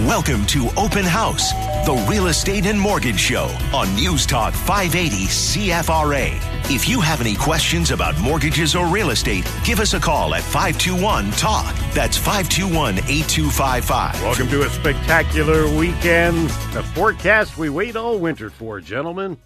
Welcome to Open House, the real estate and mortgage show on News Talk 580 CFRA. If you have any questions about mortgages or real estate, give us a call at 521 TALK. That's 521 8255. Welcome to a spectacular weekend. The forecast we wait all winter for, gentlemen.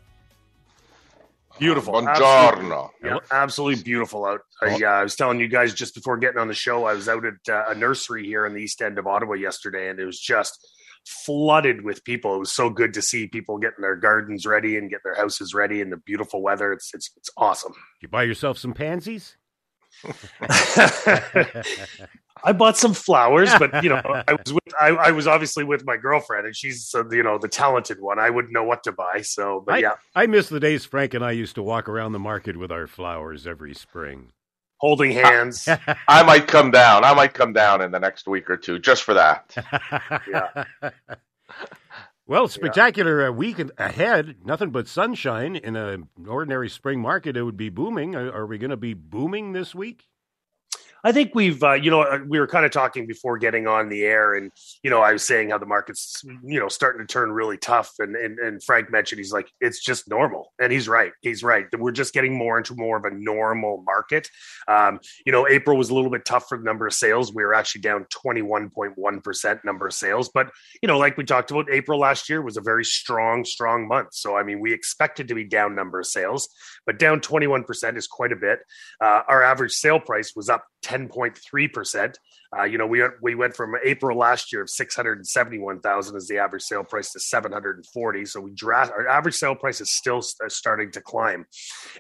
Beautiful. Buongiorno. Absolutely, yeah, absolutely beautiful out. I, uh, I, was telling you guys just before getting on the show, I was out at uh, a nursery here in the east end of Ottawa yesterday, and it was just flooded with people. It was so good to see people getting their gardens ready and get their houses ready in the beautiful weather. It's it's it's awesome. You buy yourself some pansies? I bought some flowers, but you know, I was with, I, I, was obviously with my girlfriend, and she's uh, you know the talented one. I wouldn't know what to buy, so but I, yeah, I miss the days Frank and I used to walk around the market with our flowers every spring, holding hands. I might come down. I might come down in the next week or two just for that. yeah. Well, spectacular yeah. week ahead. Nothing but sunshine in an ordinary spring market. It would be booming. Are we going to be booming this week? I think we've, uh, you know, uh, we were kind of talking before getting on the air, and you know, I was saying how the market's, you know, starting to turn really tough, and and, and Frank mentioned he's like, it's just normal, and he's right, he's right. We're just getting more into more of a normal market. Um, you know, April was a little bit tough for the number of sales. We were actually down twenty one point one percent number of sales, but you know, like we talked about, April last year was a very strong, strong month. So I mean, we expected to be down number of sales, but down twenty one percent is quite a bit. Uh, our average sale price was up 10.3%. Uh, you know, we we went from April last year of 671,000 as the average sale price to 740. So we draft our average sale price is still starting to climb.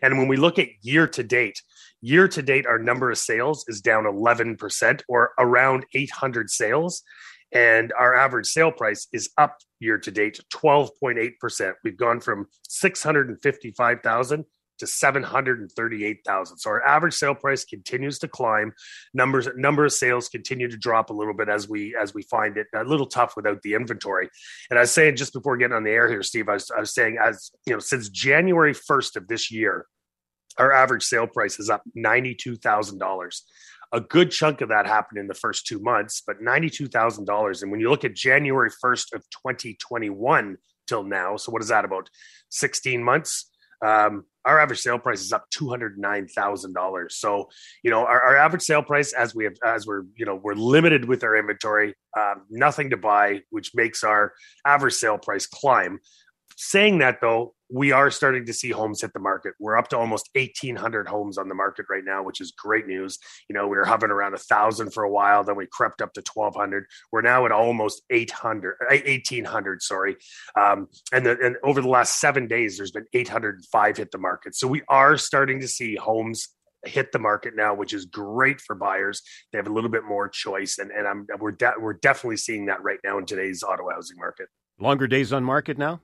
And when we look at year to date, year to date, our number of sales is down 11% or around 800 sales. And our average sale price is up year to date 12.8%. We've gone from 655,000 to 738,000. So our average sale price continues to climb. Numbers number of sales continue to drop a little bit as we as we find it a little tough without the inventory. And I was saying just before getting on the air here, Steve, I was, I was saying as you know, since January 1st of this year, our average sale price is up $92,000 a good chunk of that happened in the first two months, but $92,000. And when you look at January 1st of 2021 till now, so what is that about 16 months? Um, our average sale price is up two hundred nine thousand dollars. So you know our, our, average sale price, as we have, as we're you know we're limited with our inventory, um, nothing to buy, which makes our average sale price climb. Saying that though, we are starting to see homes hit the market. We're up to almost 1,800 homes on the market right now, which is great news. You know, we were hovering around a thousand for a while, then we crept up to 1,200. We're now at almost 800, 1,800, sorry. Um, and, the, and over the last seven days, there's been 805 hit the market. So we are starting to see homes hit the market now, which is great for buyers. They have a little bit more choice, and, and I'm, we're de- we're definitely seeing that right now in today's Ottawa housing market. Longer days on market now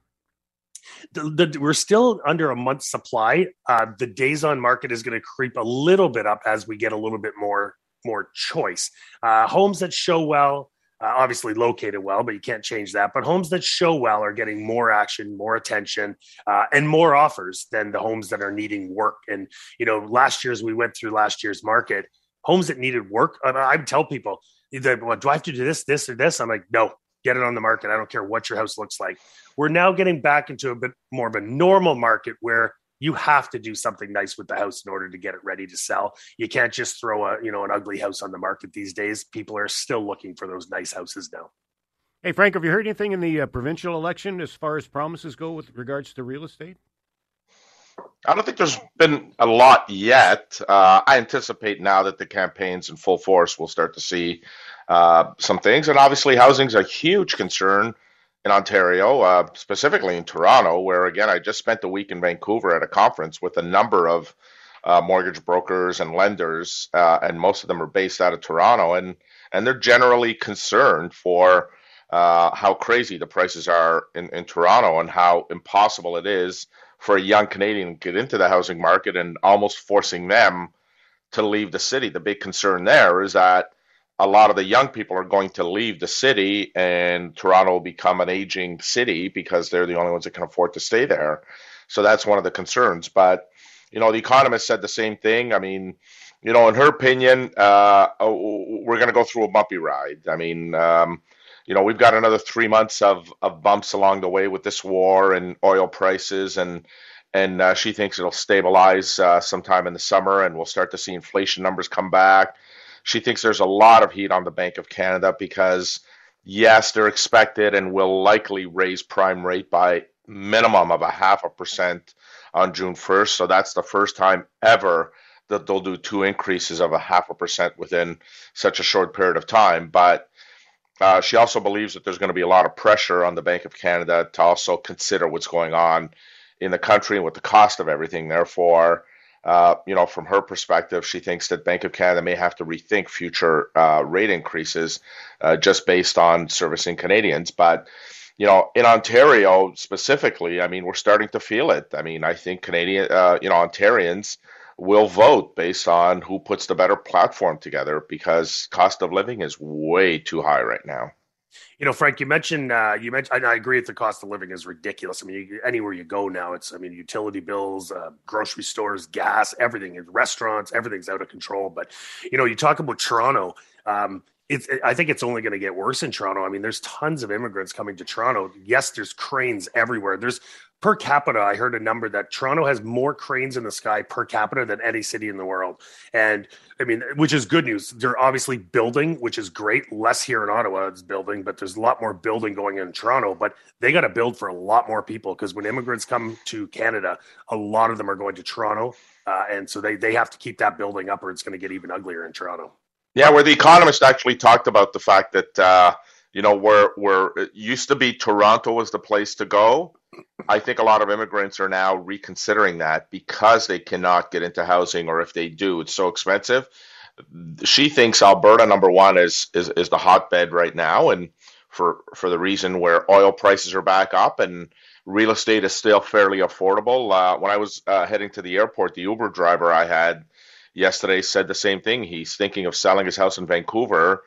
the, the, we're still under a month's supply. Uh, the days on market is going to creep a little bit up as we get a little bit more more choice. Uh, homes that show well, uh, obviously located well, but you can't change that. But homes that show well are getting more action, more attention, uh, and more offers than the homes that are needing work. And you know, last year's we went through last year's market. Homes that needed work, I, I tell people, well, do I have to do this, this, or this? I'm like, no, get it on the market. I don't care what your house looks like. We're now getting back into a bit more of a normal market where you have to do something nice with the house in order to get it ready to sell. You can't just throw a, you know, an ugly house on the market these days. People are still looking for those nice houses now. Hey Frank, have you heard anything in the uh, provincial election as far as promises go with regards to real estate? I don't think there's been a lot yet. Uh, I anticipate now that the campaign's in full force, we'll start to see uh, some things. And obviously, housing's a huge concern in Ontario, uh, specifically in Toronto, where again, I just spent the week in Vancouver at a conference with a number of uh, mortgage brokers and lenders, uh, and most of them are based out of Toronto, and and they're generally concerned for uh, how crazy the prices are in, in Toronto and how impossible it is for a young Canadian to get into the housing market and almost forcing them to leave the city. The big concern there is that a lot of the young people are going to leave the city and Toronto will become an aging city because they're the only ones that can afford to stay there. So that's one of the concerns. But, you know, the economist said the same thing. I mean, you know, in her opinion, uh, oh, we're going to go through a bumpy ride. I mean, um, you know, we've got another three months of, of bumps along the way with this war and oil prices, and and uh, she thinks it'll stabilize uh, sometime in the summer, and we'll start to see inflation numbers come back. She thinks there's a lot of heat on the Bank of Canada because yes, they're expected and will likely raise prime rate by minimum of a half a percent on June 1st. So that's the first time ever that they'll do two increases of a half a percent within such a short period of time. But uh, she also believes that there's going to be a lot of pressure on the Bank of Canada to also consider what's going on in the country and with the cost of everything. Therefore, uh, you know, from her perspective, she thinks that Bank of Canada may have to rethink future uh, rate increases uh, just based on servicing Canadians. But you know, in Ontario specifically, I mean, we're starting to feel it. I mean, I think Canadian, uh, you know, Ontarians will vote based on who puts the better platform together because cost of living is way too high right now. You know, Frank, you mentioned uh, you mentioned. I agree that the cost of living is ridiculous. I mean, you, anywhere you go now, it's. I mean, utility bills, uh, grocery stores, gas, everything, in restaurants, everything's out of control. But you know, you talk about Toronto. Um, it's I think it's only going to get worse in Toronto. I mean, there's tons of immigrants coming to Toronto. Yes, there's cranes everywhere. There's per capita, I heard a number that Toronto has more cranes in the sky per capita than any city in the world. And I mean, which is good news. They're obviously building, which is great. Less here in Ottawa, it's building, but there's a lot more building going in Toronto. But they got to build for a lot more people because when immigrants come to Canada, a lot of them are going to Toronto. Uh, and so they, they have to keep that building up or it's going to get even uglier in Toronto. Yeah, where the Economist actually talked about the fact that uh, you know where where it used to be Toronto was the place to go. I think a lot of immigrants are now reconsidering that because they cannot get into housing, or if they do, it's so expensive. She thinks Alberta number one is is is the hotbed right now, and for for the reason where oil prices are back up and real estate is still fairly affordable. Uh, when I was uh, heading to the airport, the Uber driver I had yesterday said the same thing. He's thinking of selling his house in Vancouver.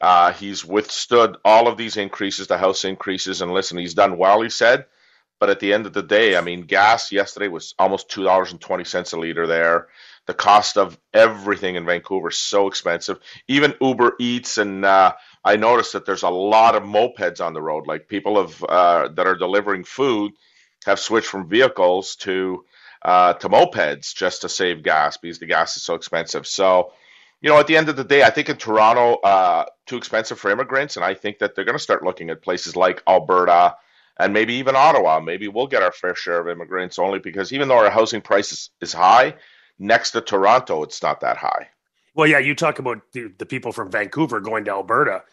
Uh, he's withstood all of these increases, the house increases, and listen, he's done well, he said. But at the end of the day, I mean, gas yesterday was almost two dollars and twenty cents a liter there. The cost of everything in Vancouver is so expensive. Even Uber Eats, and uh, I noticed that there's a lot of mopeds on the road. Like people have uh, that are delivering food have switched from vehicles to uh, to mopeds just to save gas because the gas is so expensive. So, you know, at the end of the day, I think in Toronto, uh, too expensive for immigrants, and I think that they're going to start looking at places like Alberta and maybe even Ottawa. Maybe we'll get our fair share of immigrants only because even though our housing price is, is high, next to Toronto, it's not that high. Well, yeah, you talk about the, the people from Vancouver going to Alberta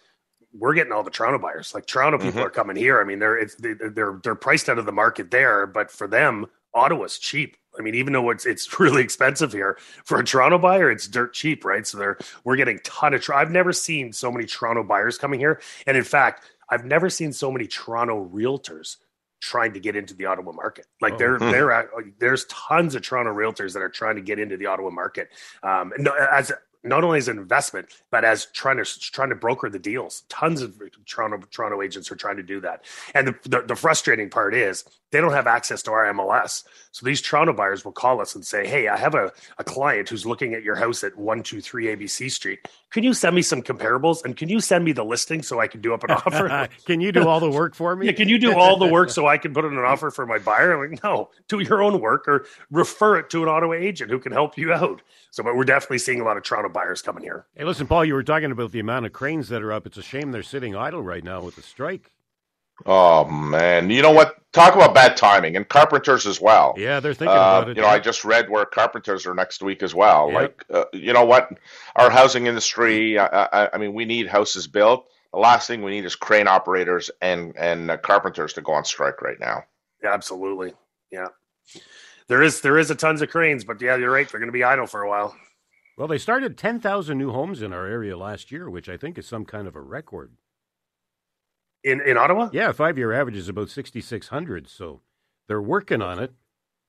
we're getting all the Toronto buyers. Like Toronto people mm-hmm. are coming here. I mean, they're it's they're they're priced out of the market there, but for them, Ottawa's cheap. I mean, even though it's it's really expensive here for a Toronto buyer, it's dirt cheap, right? So they're we're getting ton of. I've never seen so many Toronto buyers coming here, and in fact, I've never seen so many Toronto realtors trying to get into the Ottawa market. Like oh. they're hmm. they're at, there's tons of Toronto realtors that are trying to get into the Ottawa market. Um, as not only as an investment, but as trying to trying to broker the deals. Tons of Toronto Toronto agents are trying to do that. And the, the, the, frustrating part is they don't have access to our MLS. So these Toronto buyers will call us and say, "Hey, I have a, a client who's looking at your house at one two three ABC Street. Can you send me some comparables and can you send me the listing so I can do up an offer? can you do all the work for me? yeah, can you do all the work so I can put in an offer for my buyer? I'm like, no, do your own work or refer it to an Ottawa agent who can help you out. So, but we're definitely seeing a lot of Toronto buyers coming here. Hey, listen, Paul, you were talking about the amount of cranes that are up. It's a shame they're sitting idle right now with the strike. Oh man, you know what? Talk about bad timing and carpenters as well. Yeah, they're thinking uh, about it. You know, I just read where carpenters are next week as well. Yep. Like, uh, you know what? Our housing industry. I, I, I, mean, we need houses built. The last thing we need is crane operators and and uh, carpenters to go on strike right now. Yeah, absolutely. Yeah there is there is a tons of cranes, but yeah, you're right. They're going to be idle for a while. Well, they started ten thousand new homes in our area last year, which I think is some kind of a record. In in Ottawa? Yeah, five year average is about sixty six hundred. So they're working on it.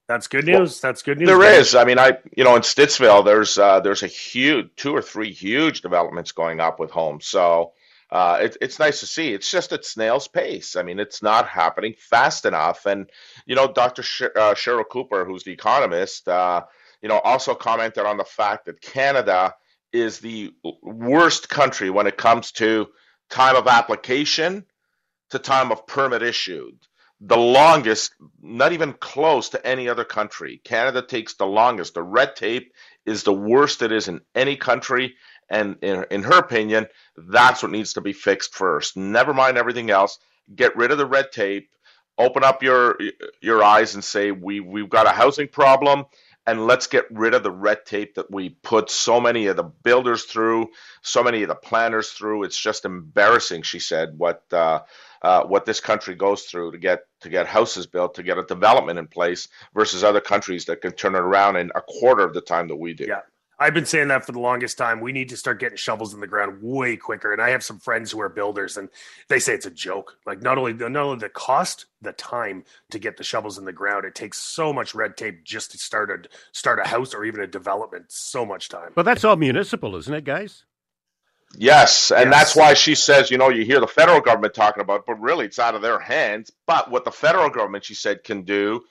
That's good news. Well, That's good news. There man. is. I mean, I you know in Stittsville, there's uh, there's a huge two or three huge developments going up with homes. So uh, it, it's nice to see. It's just at snail's pace. I mean, it's not happening fast enough. And you know, Dr. Sh- uh, Sherry Cooper, who's the economist, uh, you know, also commented on the fact that Canada is the worst country when it comes to time of application to time of permit issued. The longest, not even close to any other country. Canada takes the longest. The red tape is the worst it is in any country. And in, in her opinion, that's what needs to be fixed first. Never mind everything else. Get rid of the red tape. Open up your your eyes and say we we've got a housing problem and let's get rid of the red tape that we put so many of the builders through, so many of the planners through. It's just embarrassing, she said, what uh, uh, what this country goes through to get to get houses built, to get a development in place, versus other countries that can turn it around in a quarter of the time that we do. Yeah. I've been saying that for the longest time. We need to start getting shovels in the ground way quicker. And I have some friends who are builders, and they say it's a joke. Like not only not only the cost, the time to get the shovels in the ground. It takes so much red tape just to start a start a house or even a development. So much time. But that's all municipal, isn't it, guys? Yes, and yes. that's why she says, you know, you hear the federal government talking about, it, but really it's out of their hands. But what the federal government, she said, can do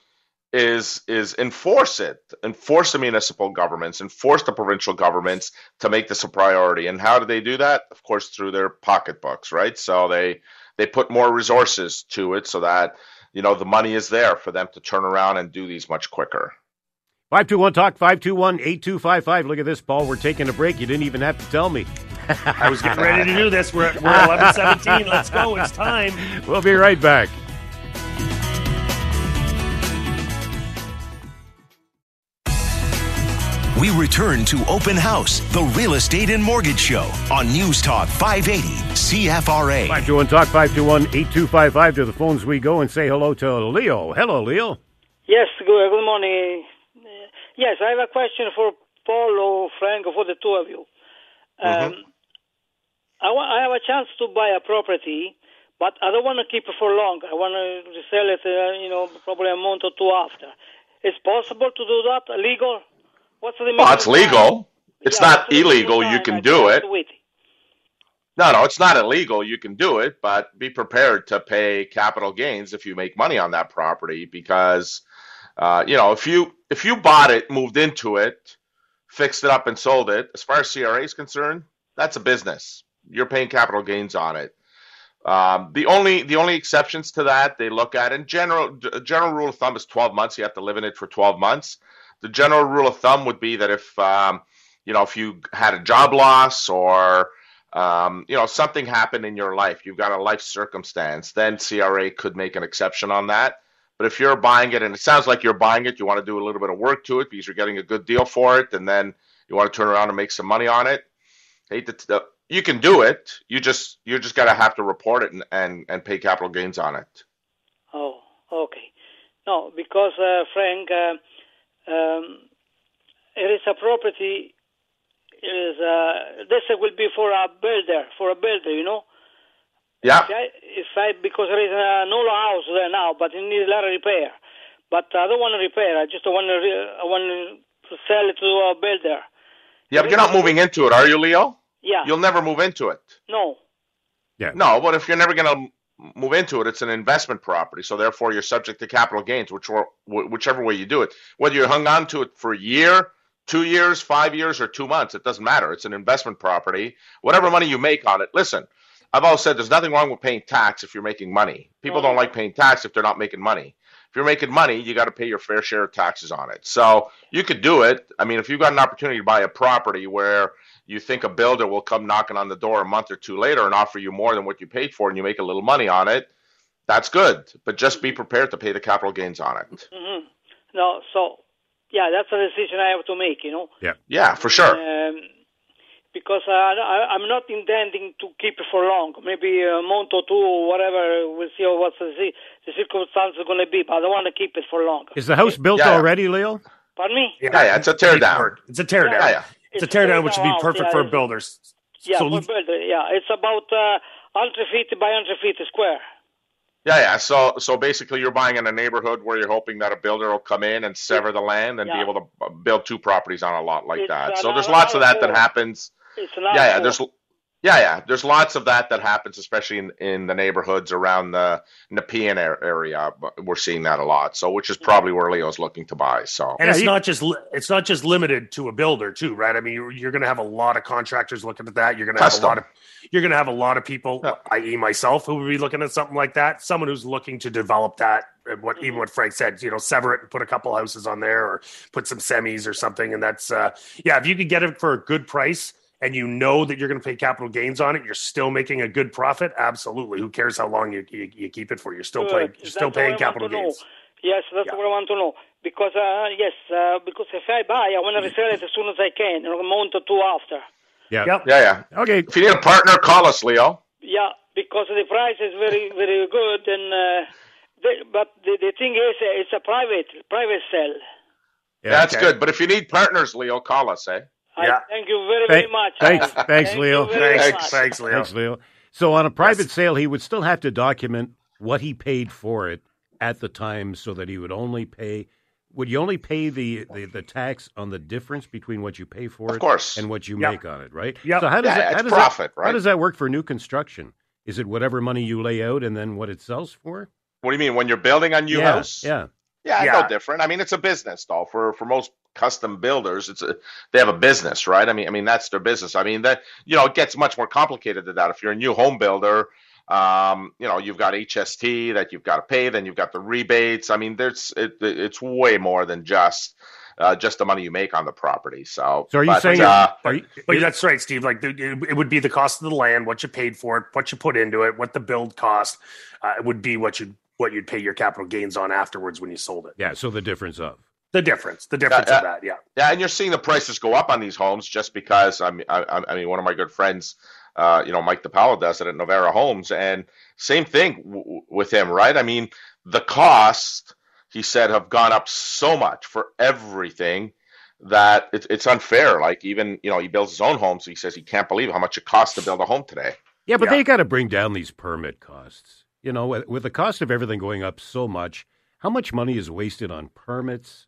is is enforce it, enforce the municipal governments, enforce the provincial governments to make this a priority. And how do they do that? Of course, through their pocketbooks, right? So they they put more resources to it so that you know the money is there for them to turn around and do these much quicker. 521 Talk 521 8255. Look at this, Paul. We're taking a break. You didn't even have to tell me. I was getting ready to do this. We're, we're 11 17. Let's go. It's time. We'll be right back. We return to Open House, the real estate and mortgage show on News Talk 580 CFRA. 521 Talk 521 8255 to the phones we go and say hello to Leo. Hello, Leo. Yes, good, good morning. Yes, I have a question for Paul or Frank or for the two of you. Mm-hmm. Um, I, wa- I have a chance to buy a property, but I don't want to keep it for long. I want to sell it, uh, you know, probably a month or two after. Is possible to do that? Legal? What's the well, it's legal. It's yeah, not illegal. You can do it. No, no, it's not illegal. You can do it, but be prepared to pay capital gains if you make money on that property because, uh, you know, if you if you bought it, moved into it, fixed it up, and sold it, as far as CRA is concerned, that's a business. You're paying capital gains on it. Um, the only the only exceptions to that they look at in general general rule of thumb is 12 months. You have to live in it for 12 months the general rule of thumb would be that if um, you know if you had a job loss or um, you know something happened in your life, you've got a life circumstance, then CRA could make an exception on that. But if you're buying it and it sounds like you're buying it, you want to do a little bit of work to it because you're getting a good deal for it, and then you want to turn around and make some money on it. Hate to, you can do it. You just you just gotta have to report it and, and, and pay capital gains on it. Oh, okay. No, because uh, Frank, uh, um, it is a property. It is uh, this will be for a builder, for a builder, you know. Yeah. If I, if I because there is an old house there now, but it needs a lot of repair. But I don't want to repair. I just want to I want to sell it to a builder. Yeah, but you're not moving into it, are you, Leo? Yeah. You'll never move into it. No. Yeah. No, but if you're never going to move into it, it's an investment property. So therefore, you're subject to capital gains, which were, whichever way you do it. Whether you hung on to it for a year, two years, five years, or two months, it doesn't matter. It's an investment property. Whatever money you make on it, listen. I've always said there's nothing wrong with paying tax if you're making money. People don't like paying tax if they're not making money. If you're making money, you got to pay your fair share of taxes on it. So you could do it. I mean, if you've got an opportunity to buy a property where you think a builder will come knocking on the door a month or two later and offer you more than what you paid for and you make a little money on it, that's good. But just be prepared to pay the capital gains on it. Mm-hmm. No, so yeah, that's a decision I have to make, you know. Yeah, yeah, for sure. Um, because uh, I, I'm not intending to keep it for long. Maybe a month or two, or whatever. We'll see what the, the circumstances are going to be. But I don't want to keep it for long. Is the house built yeah. already, Leo? Pardon me? Yeah, yeah, it's a teardown. It's a teardown. Yeah, yeah. It's, it's a teardown, which would be perfect yeah, for builders. Yeah, so, for builder, yeah. It's about uh, 100 feet by 100 feet square. Yeah, yeah. So, so basically, you're buying in a neighborhood where you're hoping that a builder will come in and sever the land and yeah. be able to uh, build two properties on a lot like it's that. So, there's lots of that that happens. It's yeah, yeah. There's Yeah, yeah. There's lots of that that happens, especially in, in the neighborhoods around the Nepean area. We're seeing that a lot. So, which is probably where Leo's looking to buy. So, and it's not just it's not just limited to a builder too, right? I mean, you're, you're going to have a lot of contractors looking at that. You're going to have a lot of you're going to have a lot of people, yeah. i.e., myself, who would be looking at something like that. Someone who's looking to develop that. What even what Frank said, you know, sever it and put a couple houses on there, or put some semis or something. And that's uh, yeah, if you could get it for a good price and you know that you're going to pay capital gains on it, you're still making a good profit. Absolutely. Who cares how long you you, you keep it for? You're still paying. You're still paying capital gains. Know. Yes, that's yeah. what I want to know. Because uh, yes, uh, because if I buy, I want to resell it as soon as I can, a month or two after. Yeah. Yep. Yeah, yeah. Okay. If you need a partner, call us, Leo. Yeah, because the price is very, very good, and uh, the, but the, the thing is, uh, it's a private private sale. Yeah, That's okay. good. But if you need partners, Leo, call us, eh? Yeah. thank you very, very much. Thanks, thanks, thank Leo. Thanks, thanks, Leo. Thanks, Leo. So on a private yes. sale, he would still have to document what he paid for it at the time, so that he would only pay. Would you only pay the, the, the tax on the difference between what you pay for of it course. and what you yep. make on it, right? Yeah. So how does yeah, that, how does profit, that, right? How does that work for new construction? Is it whatever money you lay out and then what it sells for? What do you mean when you're building a new yeah, house? Yeah. Yeah, yeah, no different. I mean, it's a business, though. For for most custom builders, it's a they have a business, right? I mean, I mean that's their business. I mean that you know it gets much more complicated than that. If you're a new home builder, um, you know you've got HST that you've got to pay, then you've got the rebates. I mean, there's it, it's way more than just. Uh, just the money you make on the property. So, so are you but, saying? Uh, are you, but that's right, Steve. Like it would be the cost of the land, what you paid for it, what you put into it, what the build cost. Uh, it would be what you what you'd pay your capital gains on afterwards when you sold it. Yeah, so the difference of the difference, the difference uh, of that, yeah, yeah, and you're seeing the prices go up on these homes just because I mean, I, I mean, one of my good friends, uh, you know, Mike DePaolo does it at Novara Homes, and same thing w- with him, right? I mean, the cost he said have gone up so much for everything that it, it's unfair. Like even you know, he builds his own homes. So he says he can't believe how much it costs to build a home today. Yeah, but yeah. they got to bring down these permit costs. You know, with, with the cost of everything going up so much, how much money is wasted on permits?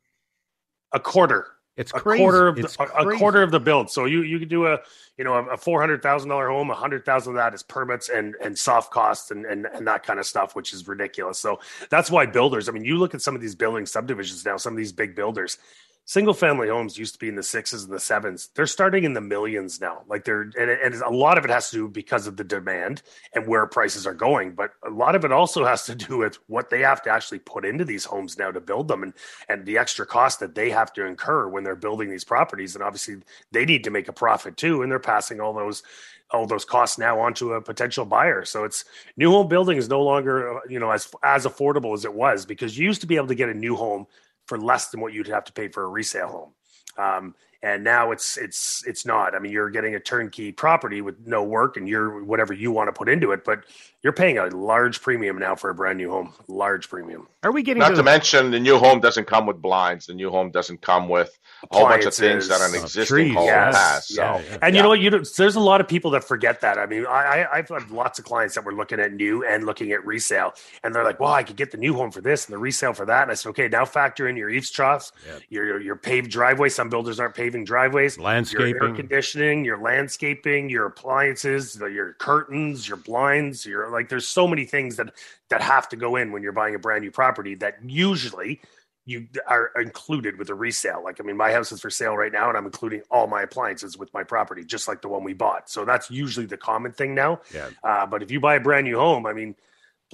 A quarter. It's a crazy. quarter of it's the, a, a, quarter of the build. So you you could do a you know a four hundred thousand dollar home, a hundred thousand of that is permits and and soft costs and, and and that kind of stuff, which is ridiculous. So that's why builders. I mean, you look at some of these building subdivisions now. Some of these big builders, single family homes used to be in the sixes and the sevens. They're starting in the millions now. Like they're, and, and a lot of it has to do because of the demand and where prices are going. But a lot of it also has to do with what they have to actually put into these homes now to build them and, and the extra cost that they have to incur when they're building these properties. And obviously they need to make a profit too. And they're passing all those, all those costs now onto a potential buyer. So it's new home building is no longer, uh, you know, as, as affordable as it was because you used to be able to get a new home for less than what you'd have to pay for a resale home. Um, and now it's it's it's not. I mean, you're getting a turnkey property with no work and you're whatever you want to put into it, but you're paying a large premium now for a brand new home. Large premium. Are we getting not to, to the... mention the new home doesn't come with blinds. The new home doesn't come with a whole bunch of things that an oh, existing home yes. has. So, yeah. Oh, and yeah. you know what? You there's a lot of people that forget that. I mean, I, I've had lots of clients that were looking at new and looking at resale, and they're like, "Well, I could get the new home for this and the resale for that." And I said, "Okay, now factor in your eaves troughs, yep. your your paved driveway. Some builders aren't paving driveways, landscaping, your air conditioning, your landscaping, your appliances, your curtains, your blinds, your like there's so many things that that have to go in when you're buying a brand new property that usually you are included with a resale. Like, I mean, my house is for sale right now, and I'm including all my appliances with my property, just like the one we bought. So that's usually the common thing now. Yeah. Uh, but if you buy a brand new home, I mean,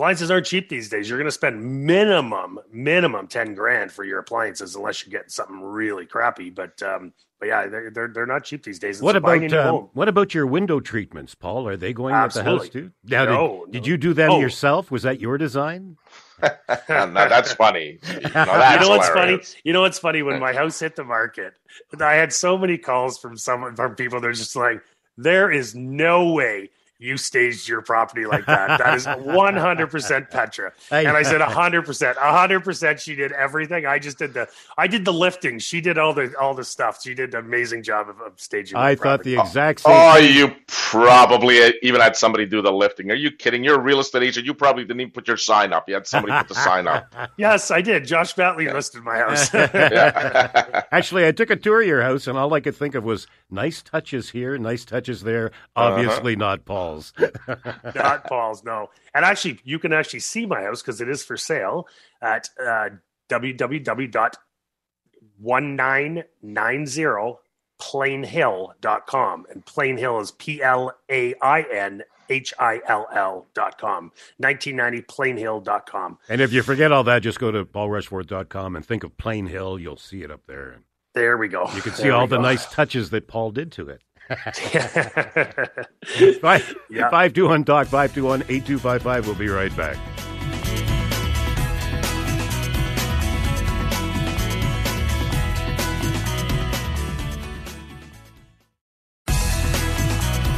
appliances aren't cheap these days. You're going to spend minimum, minimum ten grand for your appliances, unless you're getting something really crappy. But um, but yeah, they're they're, they're not cheap these days. what about uh, what about your window treatments, Paul? Are they going Absolutely. with the house too? Now, no, did, no. did you do that oh. yourself? Was that your design? no, that's funny. No, that's you know what's hilarious. funny? You know what's funny? When my house hit the market, I had so many calls from some from people. They're just like, "There is no way you staged your property like that. That is 100% Petra. And I said 100%. 100% she did everything. I just did the I did the lifting. She did all the all the stuff. She did an amazing job of, of staging. I thought property. the oh, exact oh, same. Oh, thing. you probably uh, even had somebody do the lifting. Are you kidding? You're a real estate agent. You probably didn't even put your sign up. You had somebody put the sign up. Yes, I did. Josh Batley listed my house. Yeah. Actually, I took a tour of your house, and all I could think of was nice touches here, nice touches there. Uh-huh. Obviously, not Paul's. Not Paul's, no. And actually, you can actually see my house because it is for sale at uh, www.1990plainhill.com. And Plain Hill is P L A I N H I L L.com. 1990plainhill.com. and if you forget all that, just go to paulrushforth.com and think of Plain Hill. You'll see it up there. There we go. You can see all we the nice touches that Paul did to it. Nice. Five Yeah. five two one talk five two one eight two five five. We'll be right back.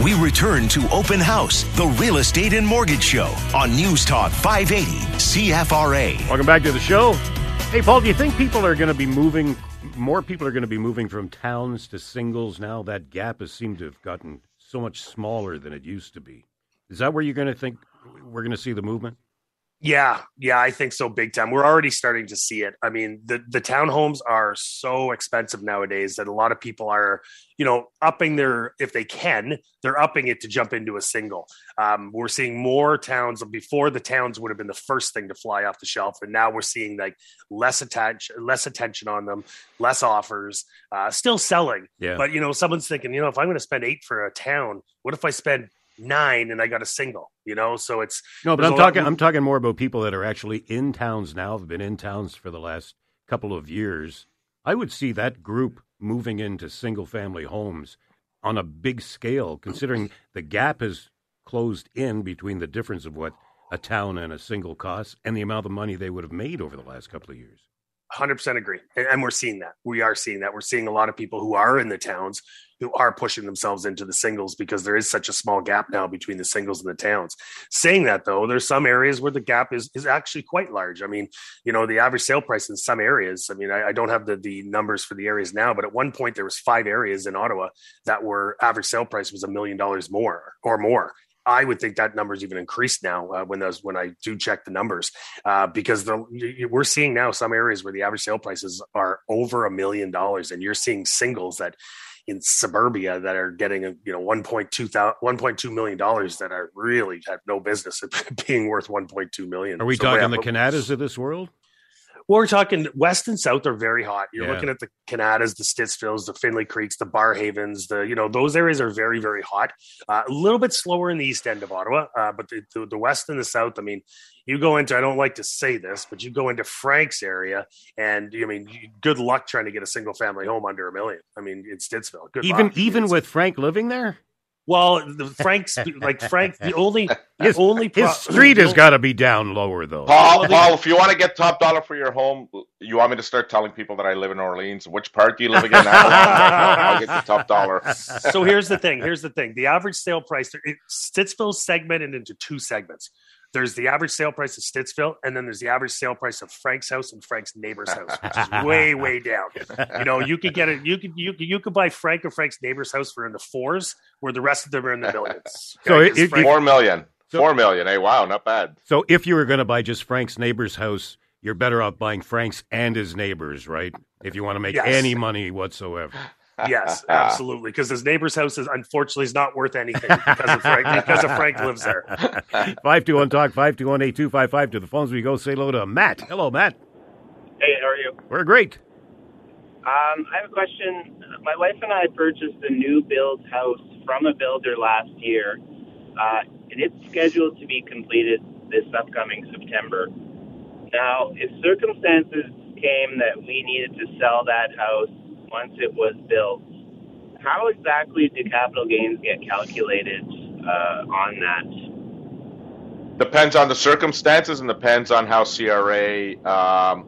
We return to Open House, the real estate and mortgage show on News Talk 580 CFRA. Welcome back to the show. Hey, Paul, do you think people are going to be moving? More people are going to be moving from towns to singles now. That gap has seemed to have gotten so much smaller than it used to be. Is that where you're going to think we're going to see the movement? Yeah, yeah, I think so big time. We're already starting to see it. I mean, the the townhomes are so expensive nowadays that a lot of people are, you know, upping their if they can, they're upping it to jump into a single. Um, we're seeing more towns before the towns would have been the first thing to fly off the shelf, and now we're seeing like less attention, less attention on them, less offers, uh, still selling. Yeah. But you know, someone's thinking, you know, if I'm going to spend eight for a town, what if I spend nine and I got a single? You know, so it's No, but I'm talking. I'm talking more about people that are actually in towns now. Have been in towns for the last couple of years. I would see that group moving into single family homes on a big scale, considering the gap has closed in between the difference of what a town and a single costs and the amount of money they would have made over the last couple of years. Hundred percent agree, and, and we're seeing that. We are seeing that. We're seeing a lot of people who are in the towns who are pushing themselves into the singles because there is such a small gap now between the singles and the towns. Saying that though, there's some areas where the gap is is actually quite large. I mean, you know, the average sale price in some areas. I mean, I, I don't have the the numbers for the areas now, but at one point there was five areas in Ottawa that were average sale price was a million dollars more or more. I would think that number's even increased now uh, when those when I do check the numbers uh, because the, you- you- we're seeing now some areas where the average sale prices are over a million dollars, and you're seeing singles that in suburbia that are getting a you know 1.2 1.2 million dollars that are really have no business being worth 1.2 million. Are we So, talking yeah, the Kanatas of this world? Well, we're talking west and south are very hot. You're Yeah. looking at the Kanatas, the Stittsvilles, the Findlay Creeks, the Barrhavens. The you know those areas are very very hot. Uh, a little bit slower in the east end of Ottawa, uh, but the, the the west and the south. I mean, you go into I don't like to say this, but you go into Frank's area, and I mean, good luck trying to get a single family home under a million. I mean, in Stittsville, good Even luck. even It's- with Frank living there, well, the Frank's like Frank. The only His- only pro- his street has got to be down lower though. Paul, Paul, if you want to get top dollar for your home, you want me to start telling people that I live in Orleans? Which part do you live again? I'll get the top dollar. so here's the thing. Here's the thing. The average sale price, it, Stittsville's segmented into two segments. There's the average sale price of Stittsville, and then there's the average sale price of Frank's house and Frank's neighbor's house, which is way, way down. You know, you could get it. You could you could you could buy Frank or Frank's neighbor's house for in the fours, where the rest of them are in the millions. So Okay, it- it- Frank- Four million. So- Four million. Hey, wow, not bad. So if you were going to buy just Frank's neighbor's house, you're better off buying Frank's and his neighbor's, right? If you want to make Yes. any money whatsoever. Yes, absolutely, because his neighbor's house is unfortunately is not worth anything because of Frank because of Frank lives there. 521 Talk, 521 8255 to the phones we go. Say hello to Matt. Hello, Matt. Hey, how are you? We're great. Um, I have a question. My wife and I purchased a new build house from a builder last year, uh, and it's scheduled to be completed this upcoming September. Now, if circumstances came that we needed to sell that house once it was built, how exactly do capital gains get calculated uh, on that? Depends on the circumstances and depends on how CRA um,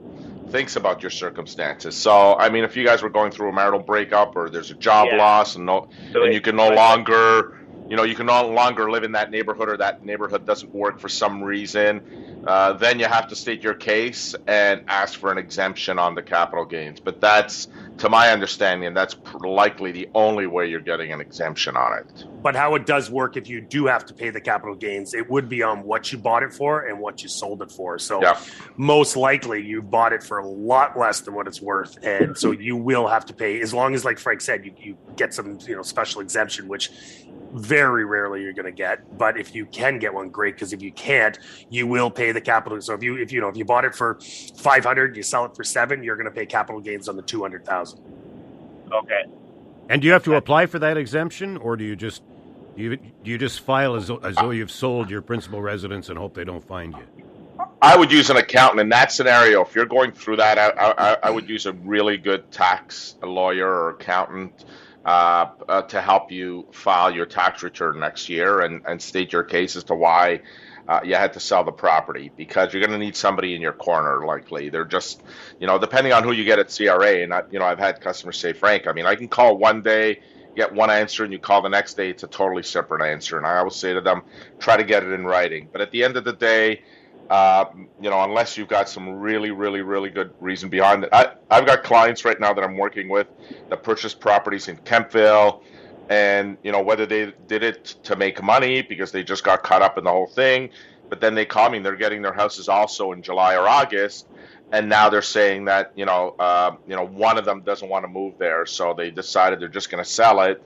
thinks about your circumstances. So, I mean, if you guys were going through a marital breakup or there's a job Yeah. loss and no, So and it- you can no longer, you know you can no longer live in that neighborhood or that neighborhood doesn't work for some reason, uh, then you have to state your case and ask for an exemption on the capital gains. But that's, to my understanding, that's likely the only way you're getting an exemption on it. But how it does work if you do have to pay the capital gains, it would be on what you bought it for and what you sold it for. So Yeah. most likely you bought it for a lot less than what it's worth, and so you will have to pay as long as, like Frank said, you, you get some you know special exemption, which very rarely you're going to get. But if you can get one, great. Because if you can't, you will pay the capital. So if you if you know if you bought it for five hundred, you sell it for seven, you're going to pay capital gains on the two hundred thousand. Okay. And do you have to apply for that exemption, or do you just do you, do you just file as, though- as though you've sold your principal residence and hope they don't find you? I would use an accountant in that scenario. If you're going through that, I, I, I would use a really good tax lawyer or accountant uh, uh, to help you file your tax return next year and, and state your case as to why uh, you had to sell the property because you're going to need somebody in your corner likely. They're just, you know, depending on who you get at CRA. And, I, you know, I've had customers say, Frank, I mean, I can call one day, get one answer, and you call the next day, it's a totally separate answer. And I always say to them, try to get it in writing. But at the end of the day, uh, you know, unless you've got some really, really, really good reason behind it. I, I've got clients right now that I'm working with that purchased properties in Kemptville, and you know whether they did it to make money because they just got caught up in the whole thing, but then they call me and they're getting their houses also in July or August, and now they're saying that you know, uh, you know, one of them doesn't want to move there, so they decided they're just going to sell it,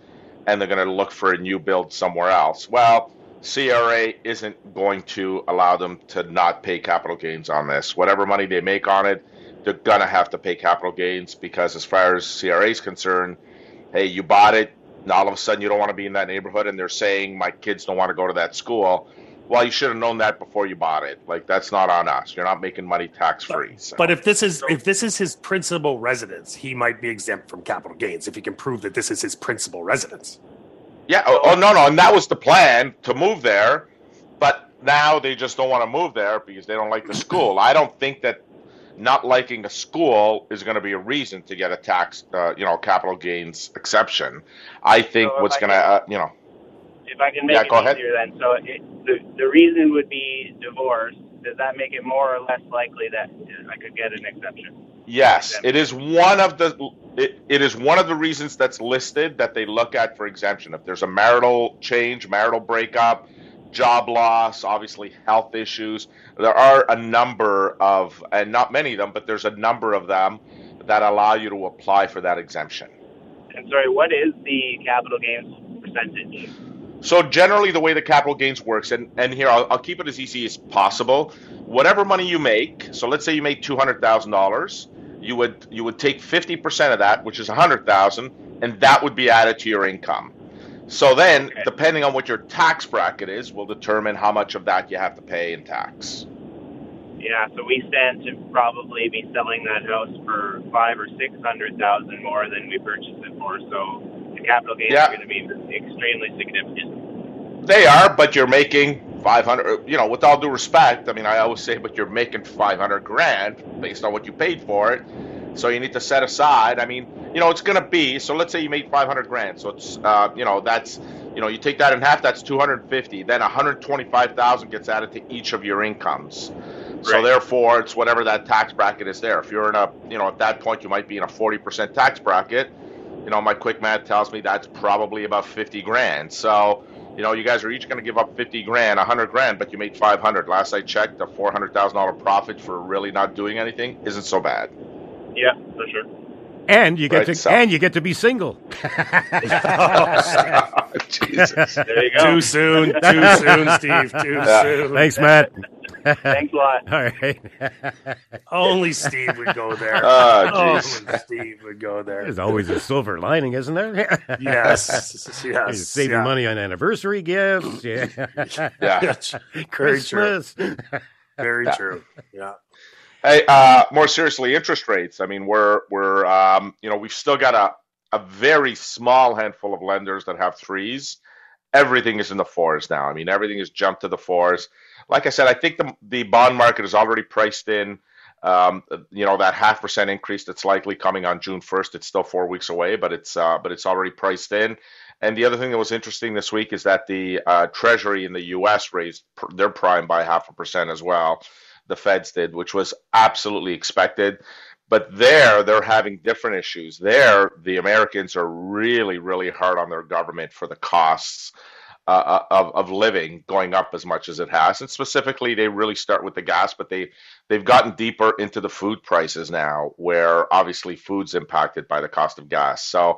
and they're going to look for a new build somewhere else. Well. CRA isn't going to allow them to not pay capital gains on this. Whatever money they make on it, they're going to have to pay capital gains because, as far as CRA is concerned, hey, you bought it, and all of a sudden you don't want to be in that neighborhood, and they're saying my kids don't want to go to that school. Well, you should have known that before you bought it. Like that's not on us. You're not making money tax free. So. But if this is if this is his principal residence, he might be exempt from capital gains if he can prove that this is his principal residence. Yeah. Oh, oh, no, no, and that was the plan to move there, but now they just don't want to move there because they don't like the school. I don't think that not liking a school is going to be a reason to get a tax, uh, you know, capital gains exception. I think So what's going to, uh, you know, If I can make Yeah, it go ahead. easier then, so it, the the reason would be divorce. Does that make it more or less likely that I could get an exception? Yes, it is one of the it, it is one of the reasons that's listed that they look at for exemption. If there's a marital change, marital breakup, job loss, obviously health issues, there are a number of and not many of them, but there's a number of them that allow you to apply for that exemption. And sorry, what is the capital gains percentage? So generally, the way the capital gains works, and, and here I'll, I'll keep it as easy as possible. Whatever money you make, so let's say you make two hundred thousand dollars, you would you would take fifty percent of that, which is a hundred thousand, and that would be added to your income. So then, Okay. depending on what your tax bracket is, will determine how much of that you have to pay in tax. Yeah, so we stand to probably be selling that house for five or six hundred thousand more than we purchased it for. So the capital gains Yeah. are going to be extremely significant. They are, but you're making 500, you know, with all due respect, I mean, I always say, but you're making 500 grand based on what you paid for it. So you need to set aside, I mean, you know, it's going to be, so let's say you made 500 grand. So it's, uh, you know, that's, you know, you take that in half, that's 250. Then 125,000 gets added to each of your incomes. So therefore, it's whatever that tax bracket is there. If you're in a, you know, at that point, you might be in a 40% tax bracket. You know, my quick math tells me that's probably about 50 grand. So, you know, you guys are each going to give up 50 grand, 100 grand, but you made 500. Last I checked, a $400,000 profit for really not doing anything isn't so bad. Yeah, for sure. And you get Right, to so- and you get to be single. Jesus. There you go. Too soon, too soon, Steve. Too Yeah. soon. Thanks, Matt. Thanks a lot. All right. Only Steve would go there. Oh, Only. Steve would go there. There's always a silver lining, isn't there? Yes, You yes. save yeah. money on anniversary gifts. Yeah. Yeah. Very true. Christmas. Very Yeah. true. Yeah. Hey, uh, more seriously, interest rates. I mean, we're we're um, you know we've still got a a very small handful of lenders that have threes. Everything is in the fours now. I mean, everything has jumped to the fours. Like I said, I think the the bond market is already priced in. Um, you know that half percent increase that's likely coming on June first. It's still four weeks away, but it's uh, but it's already priced in. And the other thing that was interesting this week is that the uh, Treasury in the U.S. raised pr- their prime by half a percent as well. The Feds did, which was absolutely expected. But there, they're having different issues. There, the Americans are really, really hard on their government for the costs uh, of, of living going up as much as it has. And specifically, they really start with the gas, but they, they've gotten deeper into the food prices now, where obviously food's impacted by the cost of gas. So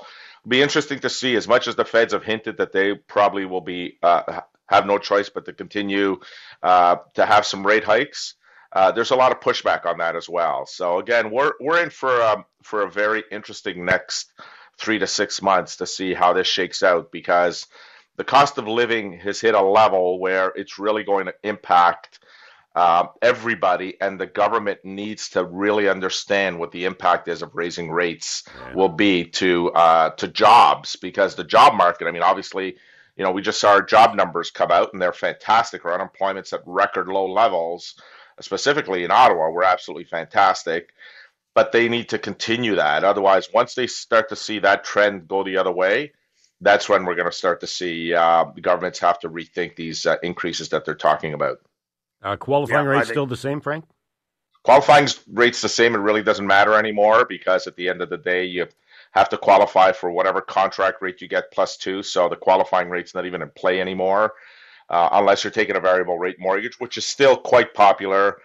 it'll be interesting to see, as much as the feds have hinted that they probably will be uh, have no choice but to continue uh, to have some rate hikes. Uh, there's a lot of pushback on that as well. So again, we're we're in for a, for a very interesting next three to six months to see how this shakes out because the cost of living has hit a level where it's really going to impact uh, everybody, and the government needs to really understand what the impact is of raising rates yeah. will be to uh, to jobs because the job market. I mean, obviously, you know, we just saw our job numbers come out, and they're fantastic. Our unemployment's at record low levels specifically in Ottawa, were absolutely fantastic. But they need to continue that. Otherwise, once they start to see that trend go the other way, that's when we're going to start to see uh, governments have to rethink these uh, increases that they're talking about. Uh, qualifying yeah, rates think, still the same, Frank? Qualifying rates the same. It really doesn't matter anymore because at the end of the day, you have to qualify for whatever contract rate you get plus two. So the qualifying rate's not even in play anymore uh, unless you're taking a variable rate mortgage, which is still quite popular.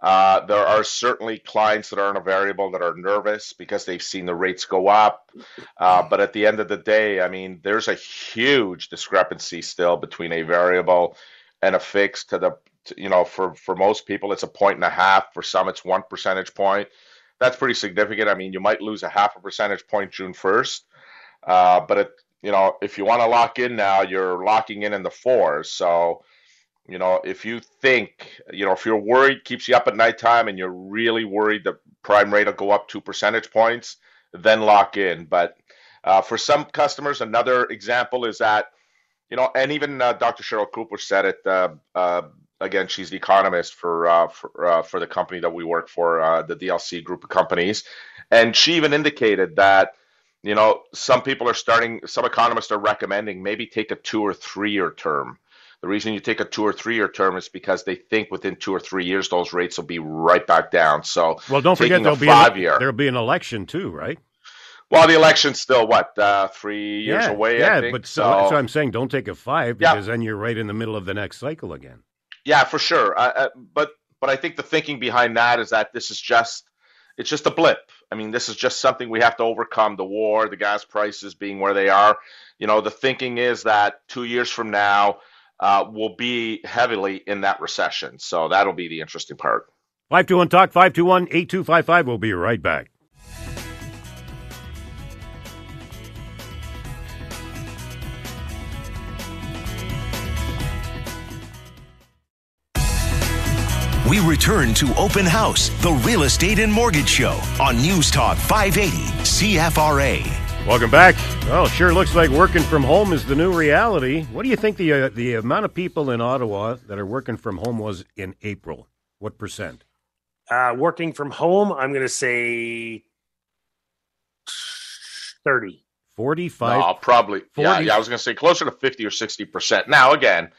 Uh, there are certainly clients that are in a variable that are nervous because they've seen the rates go up. Uh, but at the end of the day, I mean, there's a huge discrepancy still between a variable and a fixed. To the, to, you know, for for most people, it's a point and a half. For some, it's one percentage point. That's pretty significant. I mean, you might lose a half a percentage point June first, uh, but it, you know, if you want to lock in now, you're locking in in the fours. So, you know, if you think, you know, if you're worried, keeps you up at nighttime, and you're really worried the prime rate will go up two percentage points, then lock in. But uh, for some customers, another example is that, you know, and even uh, Dr. Sherry Cooper said it. Uh, uh, again, she's the economist for uh, for uh, for the company that we work for, the DLC group of companies, and she even indicated that you know, some people are starting, some economists are recommending maybe take a two or three year term. The reason you take a two or three year term is because they think within two or three years those rates will be right back down. So, well, don't forget there'll be five an, year. There'll be an election too, right? Well, the election's still what uh, three years yeah, away. Yeah, but so, so, I'm saying don't take a five because yeah. then you're right in the middle of the next cycle again. Yeah, for sure. Uh, uh, but but I think the thinking behind that is that this is just it's just a blip. I mean, this is just something we have to overcome the war, the gas prices being where they are. You know, the thinking is that two years from now, uh, we'll be heavily in that recession. So that'll be the interesting part. 521 Talk, 521 8255. We'll be right back. we return to Open House, the real estate and mortgage show on News Talk 580 CFRA. Welcome back. Well, sure looks like working from home is the new reality. What do you think the uh, the amount of people in Ottawa that are working from home was in April? What percent? Uh, working from home, I'm going to say 30. 45? No, probably. 40? Yeah, yeah, I was going to say closer to 50 or 60%. Now, again,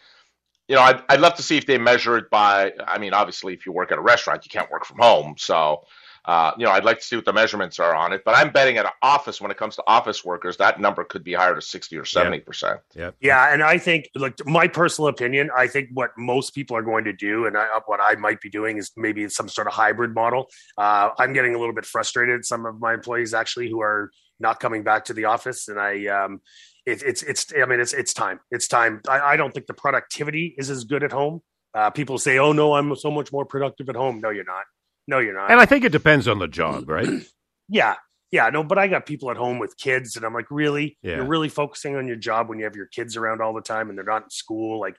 you know, I'd, I'd love to see if they measure it by. I mean, obviously, if you work at a restaurant, you can't work from home. So, uh, you know, I'd like to see what the measurements are on it. But I'm betting at an office, when it comes to office workers, that number could be higher to 60 or 70 percent. Yeah, yeah, and I think, like my personal opinion, I think what most people are going to do, and I, what I might be doing, is maybe some sort of hybrid model. Uh, I'm getting a little bit frustrated. Some of my employees actually who are not coming back to the office, and I, um, it, it's it's I mean it's it's time. It's time. I, I don't think the productivity is as good at home. Uh, people say, "Oh no, I'm so much more productive at home." No, you're not. No, you're not. And I think it depends on the job, right? yeah, yeah, no, but I got people at home with kids, and I'm like, really? Yeah. You're really focusing on your job when you have your kids around all the time and they're not in school. Like,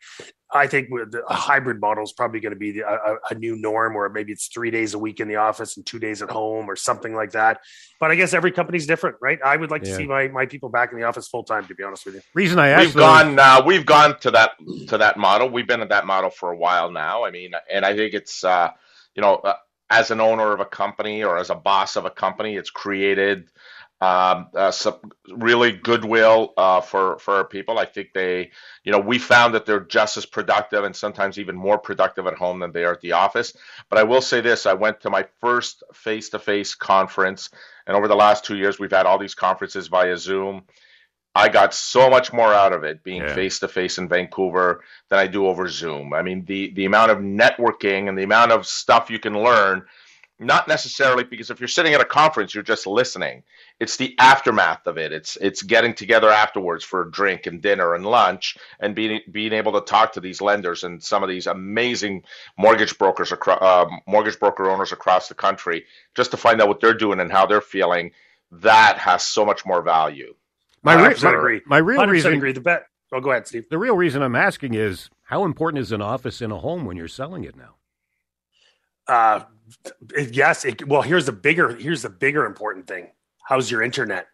I think a hybrid model is probably going to be a, a, new norm, where maybe it's three days a week in the office and two days at home, or something like that. But I guess every company's different, right? I would like to see my, my people back in the office full time. To be honest with you, reason I asked, we've gone uh, we've gone to that to that model. We've been at that model for a while now. I mean, and I think it's uh, you know. Uh, as an owner of a company or as a boss of a company, it's created um, uh, some really goodwill uh, for for people. I think they, you know, we found that they're just as productive and sometimes even more productive at home than they are at the office. But I will say this: I went to my first face-to-face conference, and over the last two years, we've had all these conferences via Zoom. I got so much more out of it being face to face in Vancouver than I do over Zoom. I mean, the the amount of networking and the amount of stuff you can learn not necessarily because if you're sitting at a conference you're just listening. It's the aftermath of it. It's it's getting together afterwards for a drink and dinner and lunch and being being able to talk to these lenders and some of these amazing mortgage brokers across uh, mortgage broker owners across the country just to find out what they're doing and how they're feeling. That has so much more value my, I re- agree. my real 100% reason agree. The bet. Oh, go ahead, Steve. the real reason I'm asking is how important is an office in a home when you're selling it now? Uh, yes. It, well, here's the bigger. Here's the bigger important thing. How's your internet?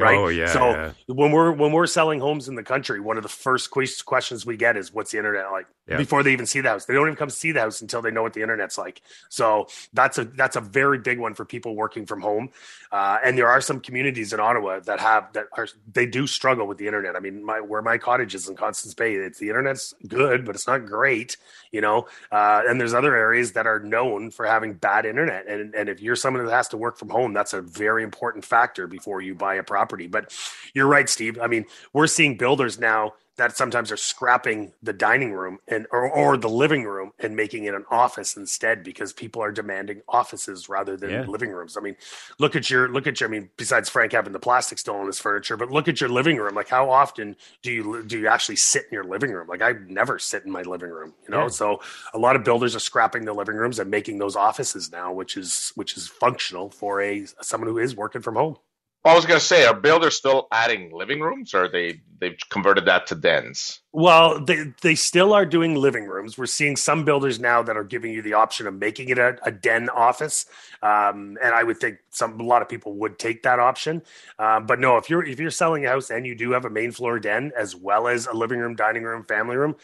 Right. Oh yeah. So yeah. when we're when we're selling homes in the country, one of the first ques- questions we get is, "What's the internet like?" Yeah. Before they even see the house, they don't even come see the house until they know what the internet's like. So that's a that's a very big one for people working from home. Uh, and there are some communities in Ottawa that have that are they do struggle with the internet. I mean, my where my cottage is in Constance Bay, it's the internet's good, but it's not great. You know, uh, and there's other areas that are known for having bad internet. And and if you're someone that has to work from home, that's a very important factor before you buy a property. But you're right, Steve. I mean, we're seeing builders now that sometimes are scrapping the dining room and or, or the living room and making it an office instead because people are demanding offices rather than Yeah. living rooms. I mean, look at your look at your. I mean, besides Frank having the plastic still in his furniture, but look at your living room. Like, how often do you do you actually sit in your living room? Like, I never sit in my living room. You know, Yeah. so a lot of builders are scrapping the living rooms and making those offices now, which is which is functional for a someone who is working from home. I was going to say, are builders still adding living rooms, or they they've converted that to dens? Well, they they still are doing living rooms. We're seeing some builders now that are giving you the option of making it a, a den office, um, and I would think some a lot of people would take that option. Um, but no, if you're if you're selling a house and you do have a main floor den as well as a living room, dining room, family room,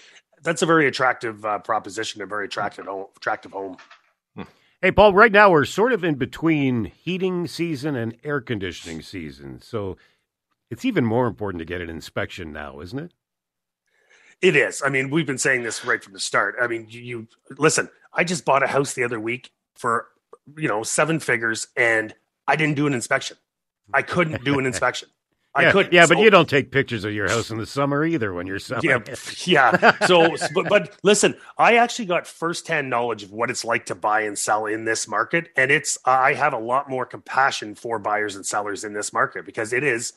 that's a very attractive uh, proposition, a very attractive. Attractive home. Hey, Paul, right now we're sort of in between heating season and air conditioning season. So it's even more important to get an inspection now, isn't it? It is. I mean, we've been saying this right from the start. I mean, you, you listen. I just bought a house the other week for you know seven figures, and I didn't do an inspection. I couldn't do an inspection. I yeah, could. Yeah, but you don't take pictures of your house in the summer either when you're selling. Yeah, yeah. So, but, but listen, I actually got firsthand knowledge of what it's like to buy and sell in this market, and it's I have a lot more compassion for buyers and sellers in this market because it is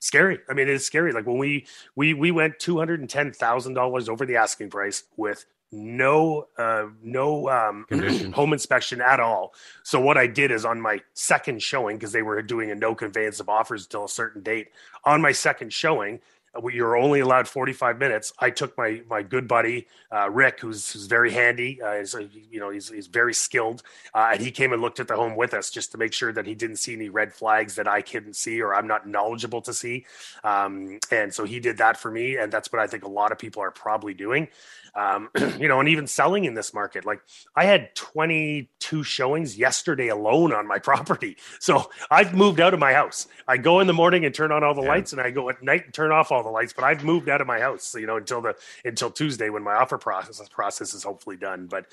scary. I mean, it is scary. Like when we we we went two hundred and ten thousand dollars over the asking price with no uh no um home inspection at all. So what i did is on my second showing because they were doing a no conveyance of offers until a certain date on my second showing we- you're only allowed 45 minutes i took my my good buddy uh, rick who's, who's very handy uh, he's, a- you know he's, he's very skilled uh, and he came and looked at the home with us just to make sure that he didn't see any red flags that i couldn't see or i'm not knowledgeable to see um, and so he did that for me and that's what i think a lot of people are probably doing um, you know, and even selling in this market. Like I had 22 showings yesterday alone on my property. So I've moved out of my house. I go in the morning and turn on all the Yeah. lights, and I go at night and turn off all the lights. But I've moved out of my house, you know, until the until Tuesday when my offer process process is hopefully done. But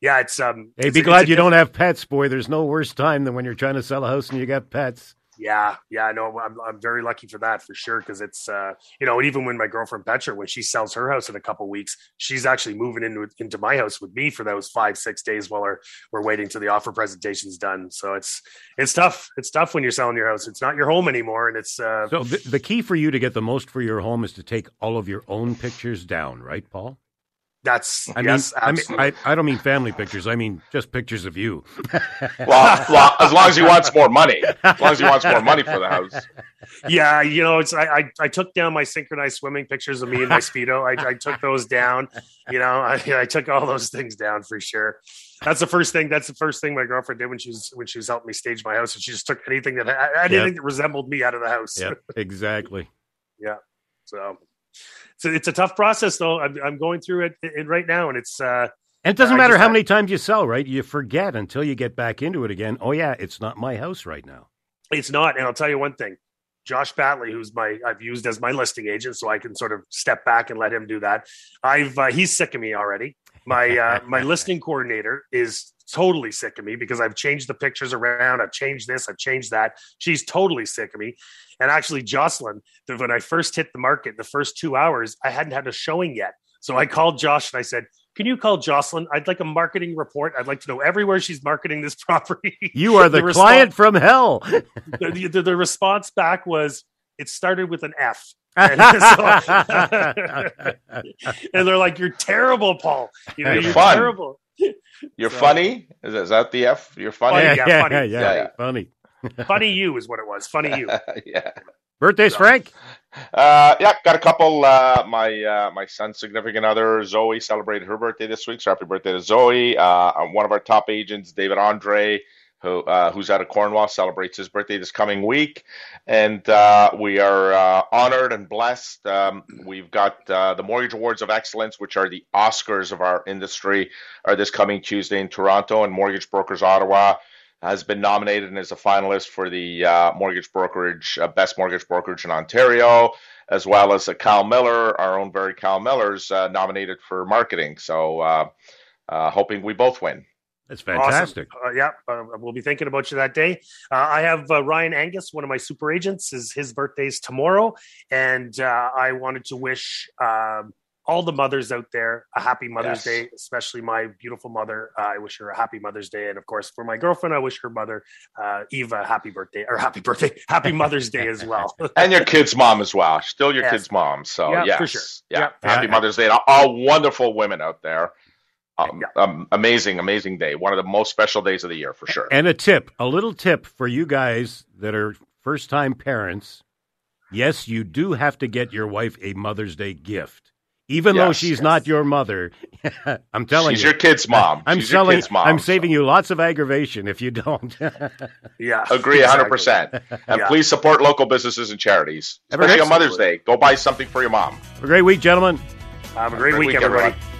yeah, it's um. Hey, it's- be glad you don't have pets, boy. There's no worse time than when you're trying to sell a house and you got pets. Yeah, yeah, no, I'm I'm very lucky for that for sure because it's uh you know even when my girlfriend Petra when she sells her house in a couple weeks she's actually moving into into my house with me for those five six days while we're we're waiting till the offer presentation's done. So it's it's tough. It's tough when you're selling your house. It's not your home anymore and it's uh So the, the key for you to get the most for your home is to take all of your own pictures down, right, Paul? That's I yes mean, I mean. I, I don't mean family pictures. I mean just pictures of you. Well, well, as long as he wants more money, as long as he wants more money for the house. yeah you know it's I, I I took down my synchronized swimming pictures of me and my speedo I, I took those down you know I, I took all those things down for sure that's the first thing that's the first thing my girlfriend did when she was when she was helping me stage my house and she just took anything that anything that resembled me out of the house Yeah, exactly. Yeah. So so it's a tough process though i'm, I'm going through it, it right now and it's uh And it doesn't I matter how many times you sell, right? You forget until you get back into it again. Oh yeah, it's not my house right now. It's not, and I'll tell you one thing. Josh Batley, who's my I've used as my listing agent, so I can sort of step back and let him do that. I've uh, he's sick of me already. My uh, my listing coordinator is totally sick of me because I've changed the pictures around. I've changed this. I've changed that. She's totally sick of me. And actually, Jocelyn, when I first hit the market, the first two hours, I hadn't had a showing yet. So I called Josh and I said, can you call Jocelyn? I'd like a marketing report. I'd like to know everywhere she's marketing this property. You are the, the client from hell. the, the, the, response back was, it started with an F. And, so, and they're like, "You're terrible, Paul. You know, you're, you're fun. terrible. You're so, funny. Is, is, that the F? You're funny. funny yeah, yeah, funny. yeah, yeah, yeah, funny. funny you is what it was. Funny you. yeah. Birthdays, Frank. Uh, yeah, got a couple. Uh, my uh, my son's significant other Zoe celebrated her birthday this week. So happy birthday to Zoe. Uh, one of our top agents, David Andre, who uh, who's out of Cornwall, celebrates his birthday this coming week, and uh, we are uh, honored and blessed. Um, we've got uh, the Mortgage Awards of Excellence, which are the Oscars of our industry, are this coming Tuesday in Toronto, and Mortgage Brokers Ottawa has been nominated and is a finalist for the uh, mortgage brokerage, uh, best mortgage brokerage in Ontario, as well as Kyle Miller, our own very Kyle Miller's nominated for marketing. So, hoping we both win. That's fantastic. Awesome. yeah, we'll be thinking about you that day. I have Ryan Angus, one of my super agents. Is his birthday's tomorrow, and I wanted to wish. Um, all the mothers out there a happy Mother's yes. Day, especially my beautiful mother. Uh, I wish her a happy Mother's Day, and of course for my girlfriend, I wish her mother uh, Eva happy birthday or happy birthday, happy Mother's Day as well. and your kid's mom as well, still your yes. kid's mom. So yeah, yes. for sure. Yeah, happy Mother's Day to all wonderful women out there. Um, yeah. um, amazing, amazing day. One of the most special days of the year for sure. And a tip, a little tip for you guys that are first time parents. Yes, you do have to get your wife a Mother's Day gift even yes, though she's yes. not your mother. I'm telling you she's you, your kid's mom. I'm she's selling. Kid's mom, I'm saving so. you lots of aggravation if you don't. yeah, agree 100. percent And yeah. please support local businesses and charities, especially on Mother's Day. Go buy something for your mom. Have a great week, gentlemen. Have a great, great week, week, everybody. everybody.